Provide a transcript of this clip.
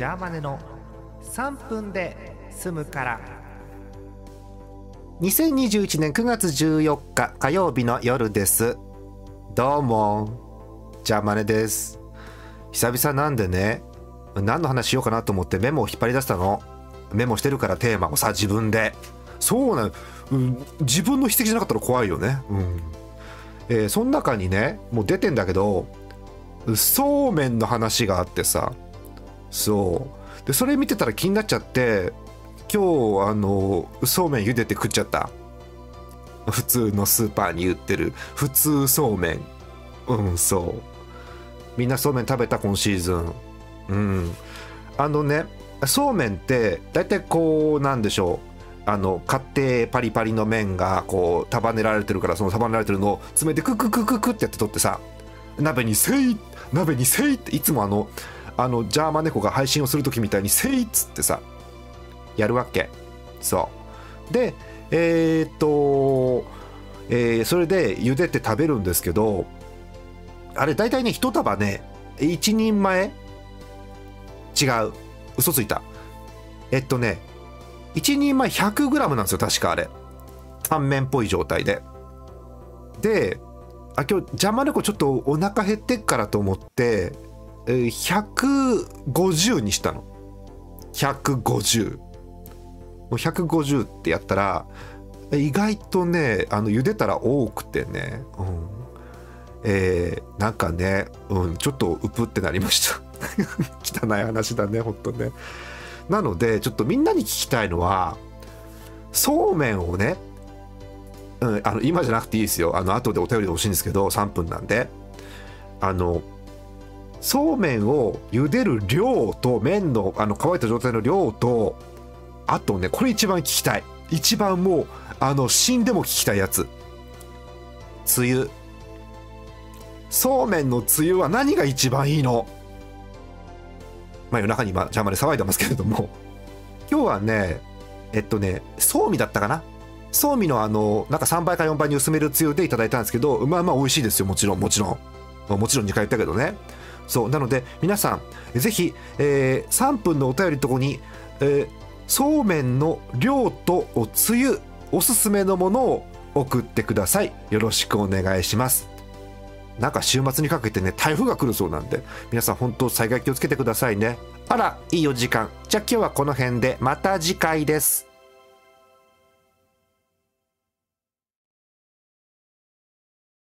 ジャーマネの3分で済むから。2021年9月14日火曜日の夜です。どうもジャーマネです。久々なんでね何の話しようかなと思ってメモを引っ張り出したの。メモしてるからテーマをさ自分で。そうなの、うん、自分の筆跡じゃなかったら怖いよね。うん。えー、その中にねもう出てんだけどそうめんの話があってさ。そう。でそれ見てたら気になっちゃって今日あのそうめん茹でて食っちゃった。普通のスーパーに売ってる。普通そうめん。うんそう。みんなそうめん食べた今シーズン。うん。あのねそうめんって大体こうなんでしょう。あの買ってパリパリの麺がこう束ねられてるからその束ねられてるのを詰めてクククククってやって取ってさ鍋にせい鍋にせいっていつもあのあのジャーマネコが配信をする時みたいにせいっつってさやるわけ。そう。でえー、っと、えー、それで茹でて食べるんですけどあれ大体ね一束ね1人前違う。嘘ついた。えっとね1人前 100g なんですよ確かあれ。タンメンっぽい状態で。であ今日邪魔猫ちょっとお腹減ってっからと思って150にしたの。150もう150ってやったら意外とねあの茹でたら多くてね、うん。えー、なんかね、うん、ちょっとうぷってなりました。汚い話だねほんとね。なのでちょっとみんなに聞きたいのはそうめんをねうん、あの今じゃなくていいですよ。あの後でお便りで欲しいんですけど3分なんで。あのそうめんを茹でる量と麺のあの乾いた状態の量とあとねこれ一番聞きたい。一番もうあの死んでも聞きたいやつ。つゆ。そうめんのつゆは何が一番いいの？まあ夜中に今邪魔で騒いでますけれども。今日はねえっとねそうみだったかな？そうみのあのなんか3倍か4倍に薄めるつゆでいただいたんですけどまあまあ美味しいですよ。もちろんもちろん。もちろん2回言ったけどね。そうなので皆さんぜひ、えー、3分のお便りとこに、えー、そうめんの量とおつゆおすすめのものを送ってください。よろしくお願いします。なんか週末にかけてね台風が来るそうなんで皆さん本当災害気をつけてくださいね。あらいいお時間。じゃあ今日はこの辺でまた次回です。